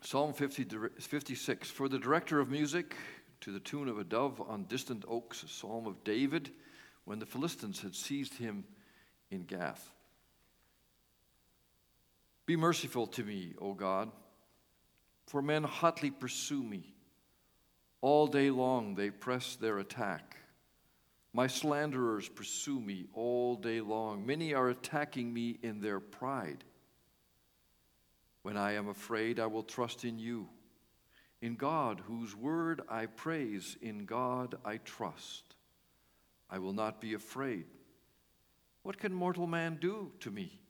Psalm 50, 56 For the director of music, to the tune of a dove on distant oaks, a psalm of David when the Philistines had seized him in Gath. Be merciful to me, O God, for men hotly pursue me. All day long they press their attack. My slanderers pursue me all day long. Many are attacking me in their pride. When I am afraid, I will trust in you. In God, whose word I praise, in God I trust. I will not be afraid. What can mortal man do to me?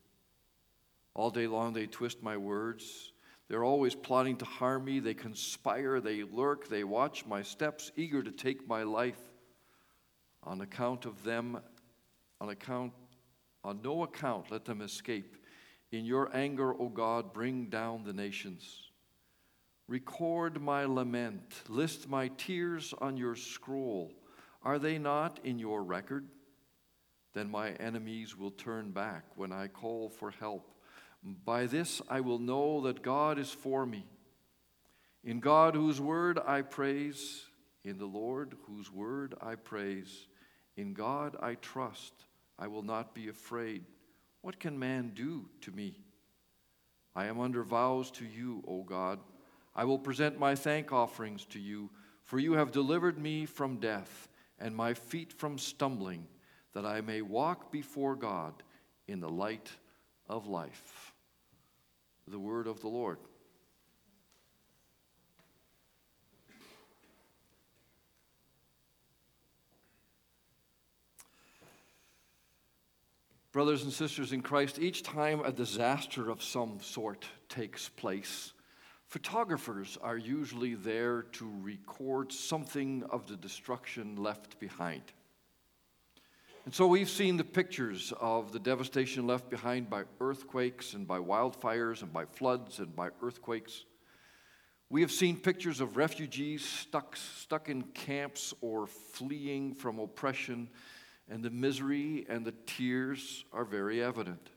All day long they twist my words. They're always plotting to harm me. They conspire, they lurk, they watch my steps, eager to take my life. On account of them, on account, on no account, let them escape. In your anger, O God, bring down the nations. Record my lament, list my tears on your scroll. Are they not in your record? Then my enemies will turn back when I call for help. By this I will know that God is for me. In God, whose word I praise, in the Lord, whose word I praise, in God I trust, I will not be afraid. What can man do to me? I am under vows to you, O God. I will present my thank offerings to you, for you have delivered me from death and my feet from stumbling, that I may walk before God in the light of life. The word of the Lord. Brothers and sisters in Christ, each time a disaster of some sort takes place, photographers are usually there to record something of the destruction left behind. And so we've seen the pictures of the devastation left behind by earthquakes and by wildfires and by floods and by earthquakes. We have seen pictures of refugees stuck, stuck in camps or fleeing from oppression and the misery and the tears are very evident.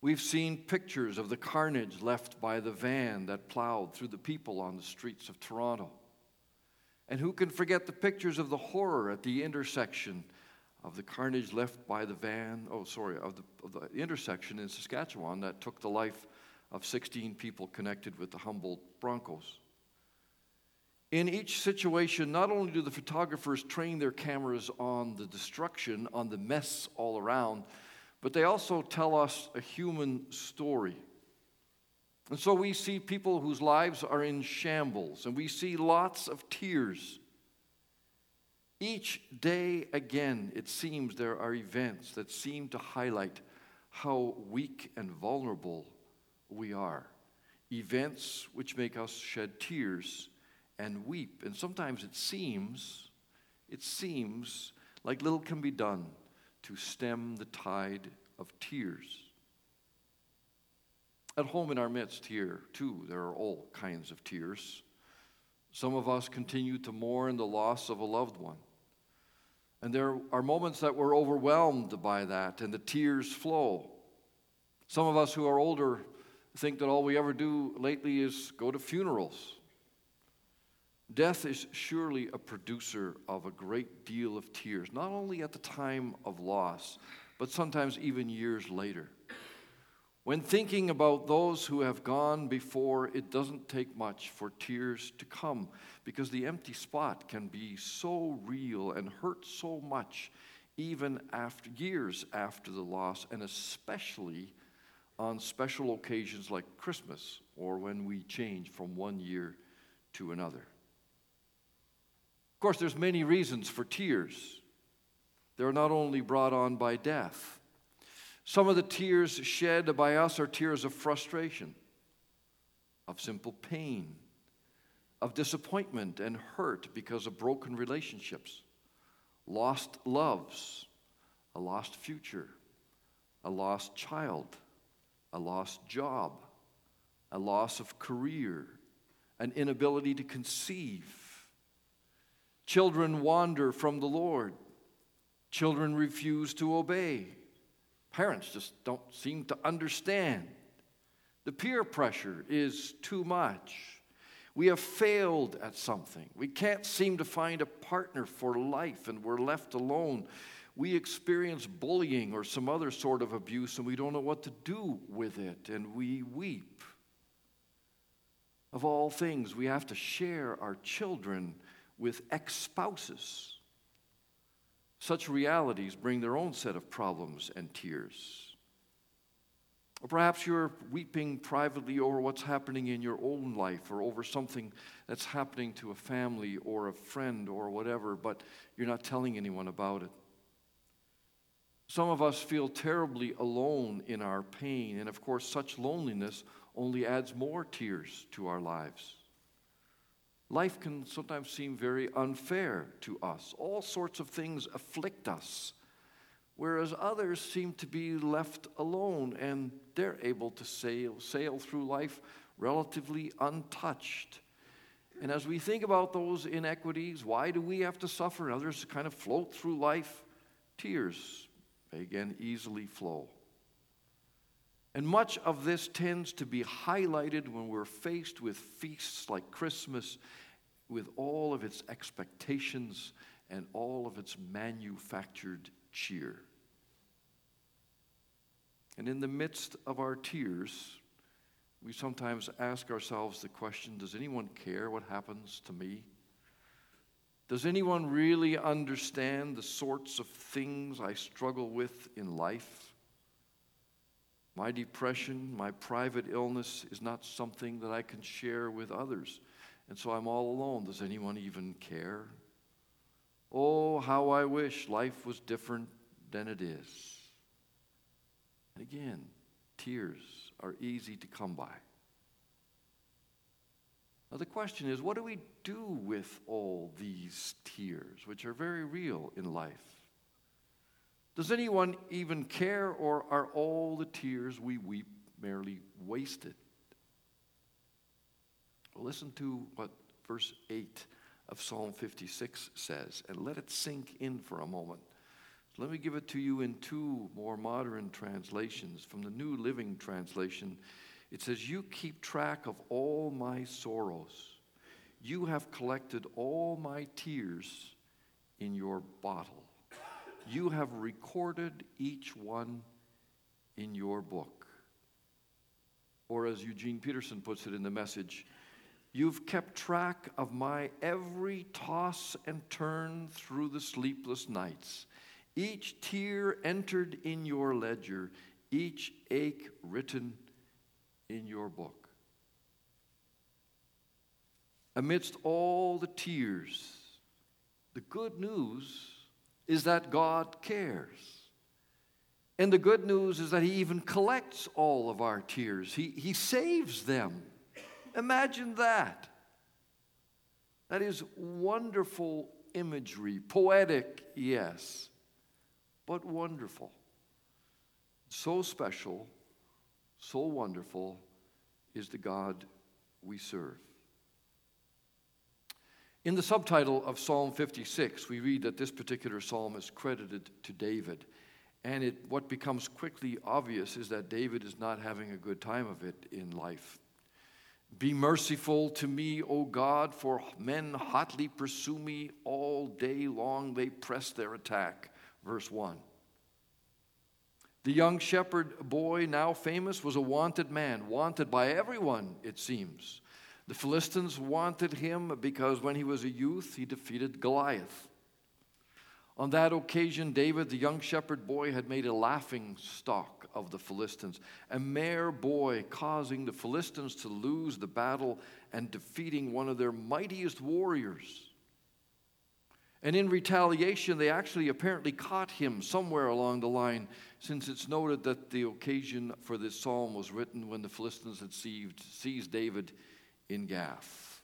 We've seen pictures of the carnage left by the van that plowed through the people on the streets of Toronto. And who can forget the pictures of the horror at the intersection of the carnage left by the van, oh, sorry, of the, of the intersection in Saskatchewan that took the life of 16 people connected with the Humboldt Broncos? In each situation, not only do the photographers train their cameras on the destruction, on the mess all around, but they also tell us a human story. And so we see people whose lives are in shambles, and we see lots of tears. Each day, again, it seems there are events that seem to highlight how weak and vulnerable we are. Events which make us shed tears and weep. And sometimes it seems, it seems like little can be done to stem the tide of tears. At home in our midst here, too, there are all kinds of tears. Some of us continue to mourn the loss of a loved one. And there are moments that we're overwhelmed by that, and the tears flow. Some of us who are older think that all we ever do lately is go to funerals Death is surely a producer of a great deal of tears, not only at the time of loss, but sometimes even years later. When thinking about those who have gone before, it doesn't take much for tears to come because the empty spot can be so real and hurt so much even after years after the loss, and especially on special occasions like Christmas or when we change from one year to another course, there's many reasons for tears. They're not only brought on by death. Some of the tears shed by us are tears of frustration, of simple pain, of disappointment and hurt because of broken relationships, lost loves, a lost future, a lost child, a lost job, a loss of career, an inability to conceive, Children wander from the Lord. Children refuse to obey. Parents just don't seem to understand. The peer pressure is too much. We have failed at something. We can't seem to find a partner for life and we're left alone. We experience bullying or some other sort of abuse and we don't know what to do with it and we weep. Of all things, we have to share our children with ex spouses. Such realities bring their own set of problems and tears. Or perhaps you're weeping privately over what's happening in your own life or over something that's happening to a family or a friend or whatever, but you're not telling anyone about it. Some of us feel terribly alone in our pain, and of course, such loneliness only adds more tears to our lives. Life can sometimes seem very unfair to us. All sorts of things afflict us whereas others seem to be left alone and they're able to sail, sail through life relatively untouched. And as we think about those inequities, why do we have to suffer others kind of float through life? Tears may again easily flow. And much of this tends to be highlighted when we're faced with feasts like Christmas, with all of its expectations and all of its manufactured cheer. And in the midst of our tears, we sometimes ask ourselves the question Does anyone care what happens to me? Does anyone really understand the sorts of things I struggle with in life? My depression, my private illness is not something that I can share with others. And so I'm all alone. Does anyone even care? Oh, how I wish life was different than it is. And again, tears are easy to come by. Now, the question is what do we do with all these tears, which are very real in life? Does anyone even care, or are all the tears we weep merely wasted? Well, listen to what verse 8 of Psalm 56 says, and let it sink in for a moment. Let me give it to you in two more modern translations. From the New Living Translation, it says, You keep track of all my sorrows. You have collected all my tears in your bottle. You have recorded each one in your book. Or, as Eugene Peterson puts it in the message, You've kept track of my every toss and turn through the sleepless nights, each tear entered in your ledger, each ache written in your book. Amidst all the tears, the good news is that God cares. And the good news is that He even collects all of our tears, He, he saves them. Imagine that. That is wonderful imagery, poetic, yes, but wonderful. So special, so wonderful is the God we serve. In the subtitle of Psalm 56, we read that this particular psalm is credited to David. And it, what becomes quickly obvious is that David is not having a good time of it in life. Be merciful to me, O God, for men hotly pursue me all day long. They press their attack. Verse 1. The young shepherd boy, now famous, was a wanted man, wanted by everyone, it seems. The Philistines wanted him because when he was a youth, he defeated Goliath. On that occasion, David, the young shepherd boy, had made a laughing stock of the Philistines, a mere boy causing the Philistines to lose the battle and defeating one of their mightiest warriors. And in retaliation, they actually apparently caught him somewhere along the line, since it's noted that the occasion for this psalm was written when the Philistines had seized, seized David in Gath.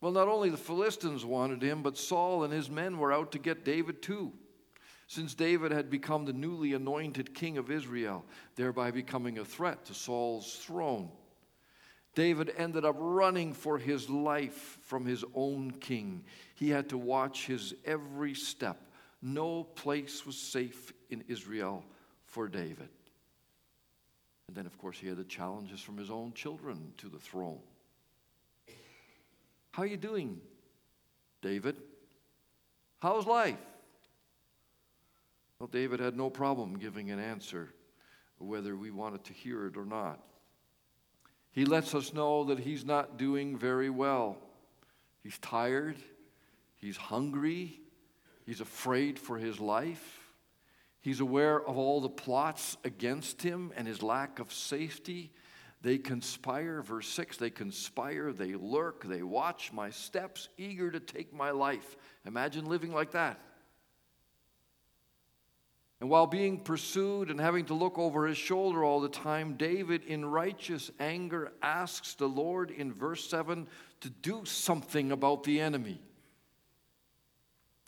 Well, not only the Philistines wanted him, but Saul and his men were out to get David too, since David had become the newly anointed king of Israel, thereby becoming a threat to Saul's throne. David ended up running for his life from his own king. He had to watch his every step. No place was safe in Israel for David. And then, of course, he had the challenges from his own children to the throne. How are you doing, David? How's life? Well, David had no problem giving an answer, whether we wanted to hear it or not. He lets us know that he's not doing very well. He's tired, he's hungry, he's afraid for his life. He's aware of all the plots against him and his lack of safety. They conspire, verse 6, they conspire, they lurk, they watch my steps, eager to take my life. Imagine living like that. And while being pursued and having to look over his shoulder all the time, David, in righteous anger, asks the Lord in verse 7 to do something about the enemy,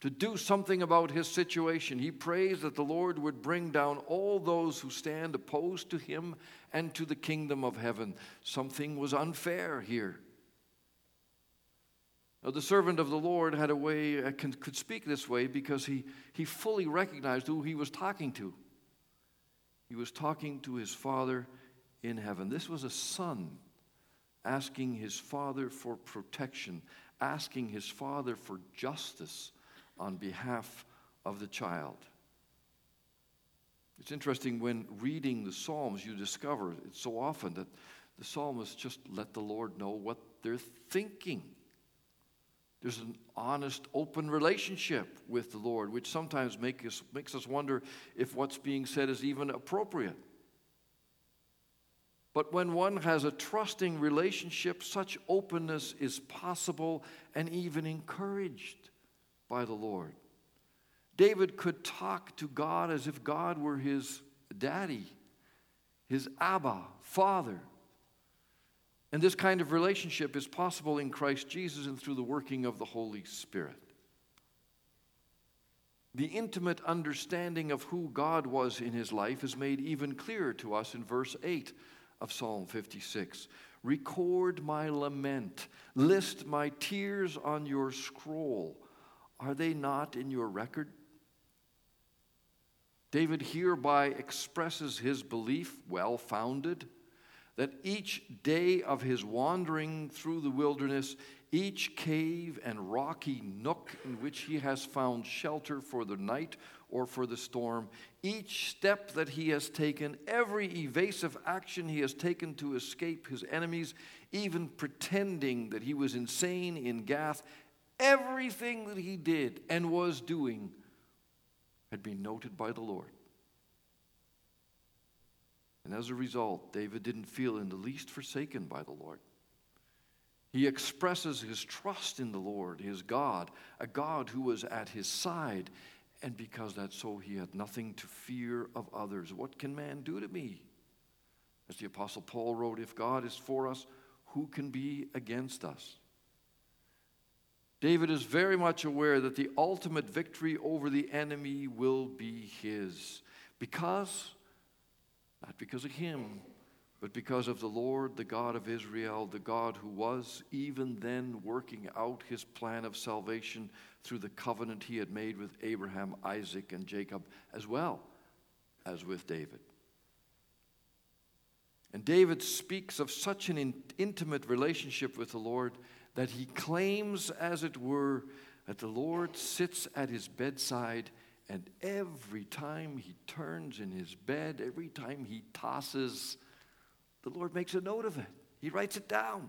to do something about his situation. He prays that the Lord would bring down all those who stand opposed to him and to the kingdom of heaven. Something was unfair here. Now, the servant of the Lord had a way, uh, could speak this way because he, he fully recognized who he was talking to. He was talking to his Father in heaven. This was a son asking his father for protection, asking his father for justice on behalf of the child. It's interesting when reading the Psalms, you discover it's so often that the psalmists just let the Lord know what they're thinking. There's an honest, open relationship with the Lord, which sometimes make us, makes us wonder if what's being said is even appropriate. But when one has a trusting relationship, such openness is possible and even encouraged by the Lord. David could talk to God as if God were his daddy, his Abba, father. And this kind of relationship is possible in Christ Jesus and through the working of the Holy Spirit. The intimate understanding of who God was in his life is made even clearer to us in verse 8 of Psalm 56. Record my lament, list my tears on your scroll. Are they not in your record? David hereby expresses his belief, well founded, that each day of his wandering through the wilderness, each cave and rocky nook in which he has found shelter for the night or for the storm, each step that he has taken, every evasive action he has taken to escape his enemies, even pretending that he was insane in Gath, everything that he did and was doing had been noted by the Lord. And as a result, David didn't feel in the least forsaken by the Lord. He expresses his trust in the Lord, his God, a God who was at his side. And because that's so, he had nothing to fear of others. What can man do to me? As the Apostle Paul wrote, if God is for us, who can be against us? David is very much aware that the ultimate victory over the enemy will be his because not because of him, but because of the Lord, the God of Israel, the God who was even then working out his plan of salvation through the covenant he had made with Abraham, Isaac, and Jacob, as well as with David. And David speaks of such an in- intimate relationship with the Lord that he claims, as it were, that the Lord sits at his bedside and every time he turns in his bed, every time he tosses, the Lord makes a note of it. He writes it down.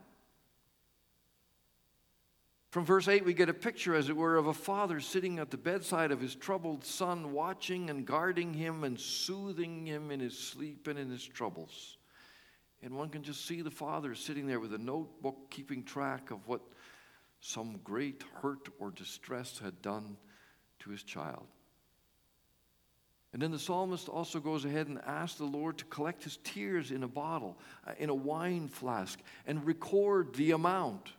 From verse 8, we get a picture, as it were, of a father sitting at the bedside of his troubled son, watching and guarding him and soothing him in his sleep and in his troubles. And one can just see the father sitting there with a notebook, keeping track of what some great hurt or distress had done to his child. And then the psalmist also goes ahead and asks the Lord to collect his tears in a bottle, uh, in a wine flask, and record the amount.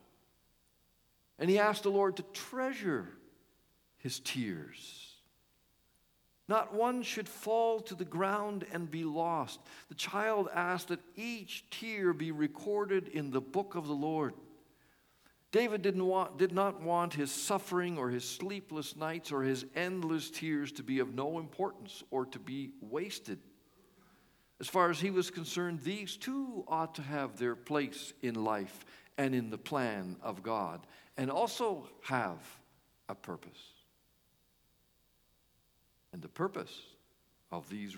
And he asks the Lord to treasure his tears. Not one should fall to the ground and be lost. The child asked that each tear be recorded in the book of the Lord. David didn't want, did not want his suffering or his sleepless nights or his endless tears to be of no importance or to be wasted. As far as he was concerned, these too ought to have their place in life and in the plan of God, and also have a purpose. And the purpose of these,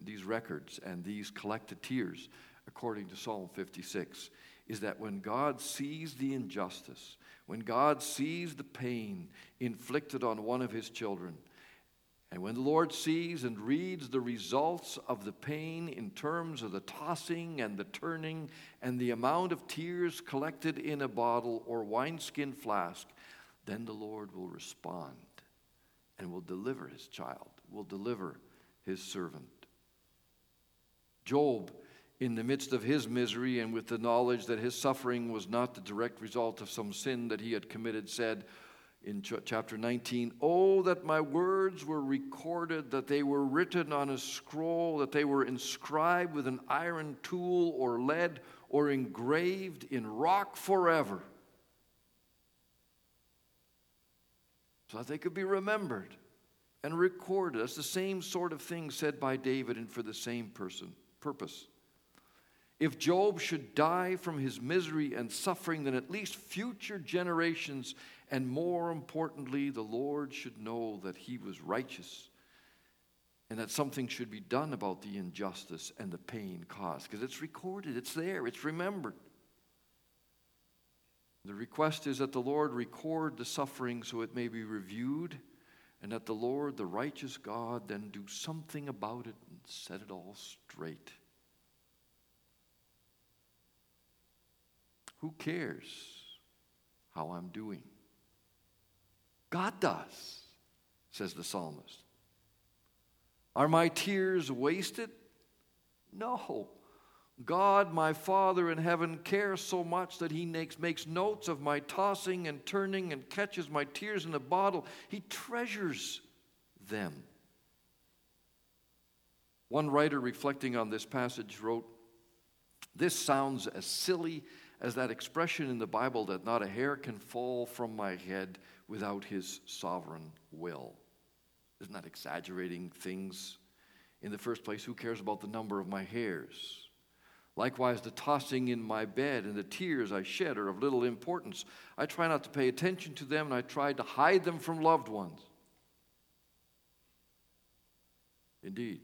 these records and these collected tears, according to Psalm 56, is that when God sees the injustice, when God sees the pain inflicted on one of his children, and when the Lord sees and reads the results of the pain in terms of the tossing and the turning and the amount of tears collected in a bottle or wineskin flask, then the Lord will respond and will deliver his child, will deliver his servant. Job, in the midst of his misery and with the knowledge that his suffering was not the direct result of some sin that he had committed, said in ch- chapter 19, Oh, that my words were recorded, that they were written on a scroll, that they were inscribed with an iron tool or lead or engraved in rock forever, so that they could be remembered and recorded. That's the same sort of thing said by David and for the same person purpose. If Job should die from his misery and suffering, then at least future generations, and more importantly, the Lord should know that he was righteous and that something should be done about the injustice and the pain caused. Because it's recorded, it's there, it's remembered. The request is that the Lord record the suffering so it may be reviewed and that the Lord, the righteous God, then do something about it and set it all straight. Who cares how I'm doing? God does, says the psalmist. Are my tears wasted? No. God, my Father in heaven, cares so much that He makes, makes notes of my tossing and turning and catches my tears in a bottle. He treasures them. One writer reflecting on this passage wrote This sounds as silly as that expression in the Bible that not a hair can fall from my head without His sovereign will. Isn't that exaggerating things? In the first place, who cares about the number of my hairs? Likewise, the tossing in my bed and the tears I shed are of little importance. I try not to pay attention to them, and I try to hide them from loved ones. Indeed,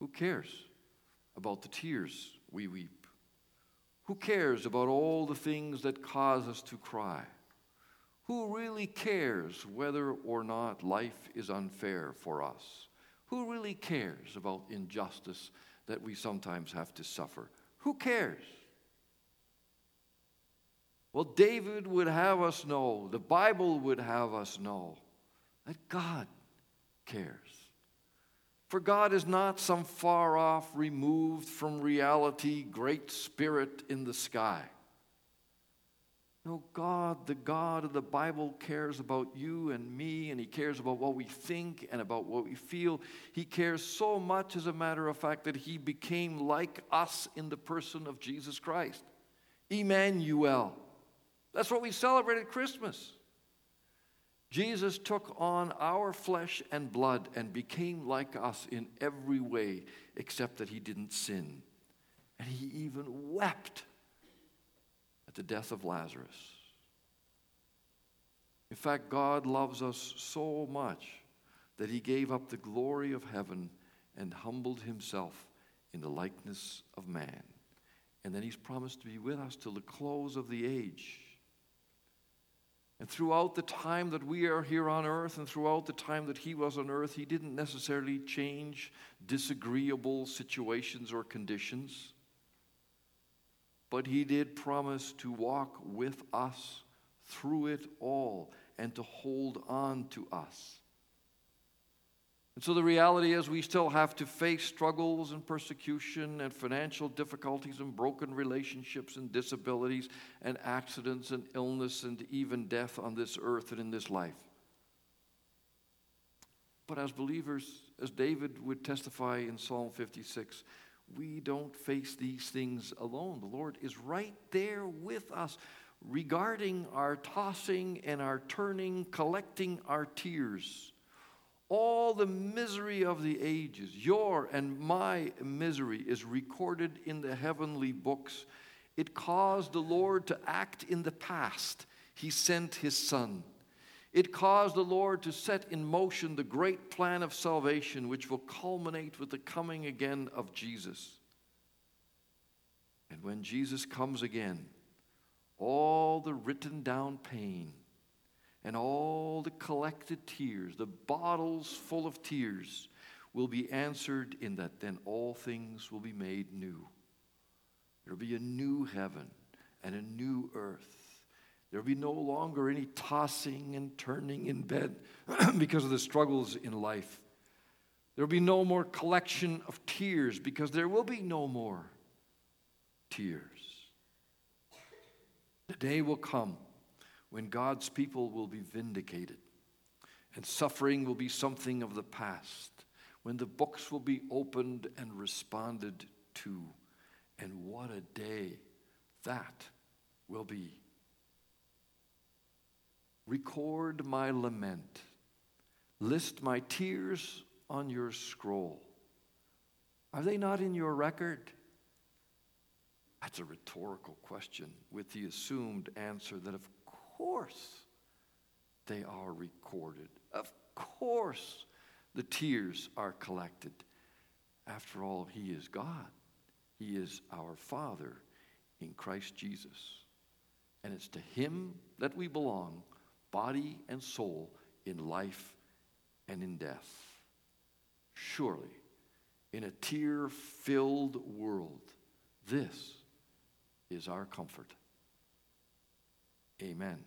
who cares about the tears we weep? Who cares about all the things that cause us to cry? Who really cares whether or not life is unfair for us? Who really cares about injustice that we sometimes have to suffer. Who cares? Well, David would have us know, the Bible would have us know that God cares. For God is not some far off, removed from reality, great spirit in the sky. No, God, the God of the Bible, cares about you and me, and He cares about what we think and about what we feel. He cares so much, as a matter of fact, that He became like us in the person of Jesus Christ. Emmanuel. That's what we celebrate at Christmas. Jesus took on our flesh and blood and became like us in every way, except that He didn't sin. And He even wept at the death of Lazarus. In fact, God loves us so much that he gave up the glory of heaven and humbled himself in the likeness of man. And then he's promised to be with us till the close of the age. And throughout the time that we are here on earth and throughout the time that he was on earth, he didn't necessarily change disagreeable situations or conditions but he did promise to walk with us through it all and to hold on to us. And so the reality is, we still have to face struggles and persecution and financial difficulties and broken relationships and disabilities and accidents and illness and even death on this earth and in this life. But as believers, as David would testify in Psalm 56, we don't face these things alone. The Lord is right there with us, regarding our tossing and our turning, collecting our tears. All the misery of the ages, your and my misery, is recorded in the heavenly books. It caused the Lord to act in the past. He sent his Son. It caused the Lord to set in motion the great plan of salvation, which will culminate with the coming again of Jesus. And when Jesus comes again, all the written down pain and all the collected tears, the bottles full of tears, will be answered in that then all things will be made new. There will be a new heaven and a new earth. There will be no longer any tossing and turning in bed because of the struggles in life. There will be no more collection of tears because there will be no more tears. The day will come when God's people will be vindicated and suffering will be something of the past, when the books will be opened and responded to. And what a day that will be. Record my lament, list my tears on your scroll. Are they not in your record? That's a rhetorical question with the assumed answer that, of course, they are recorded. Of course, the tears are collected. After all, He is God, He is our Father in Christ Jesus. And it's to Him that we belong, body and soul, in life and in death. Surely, in a tear filled world, this is our comfort. Amen.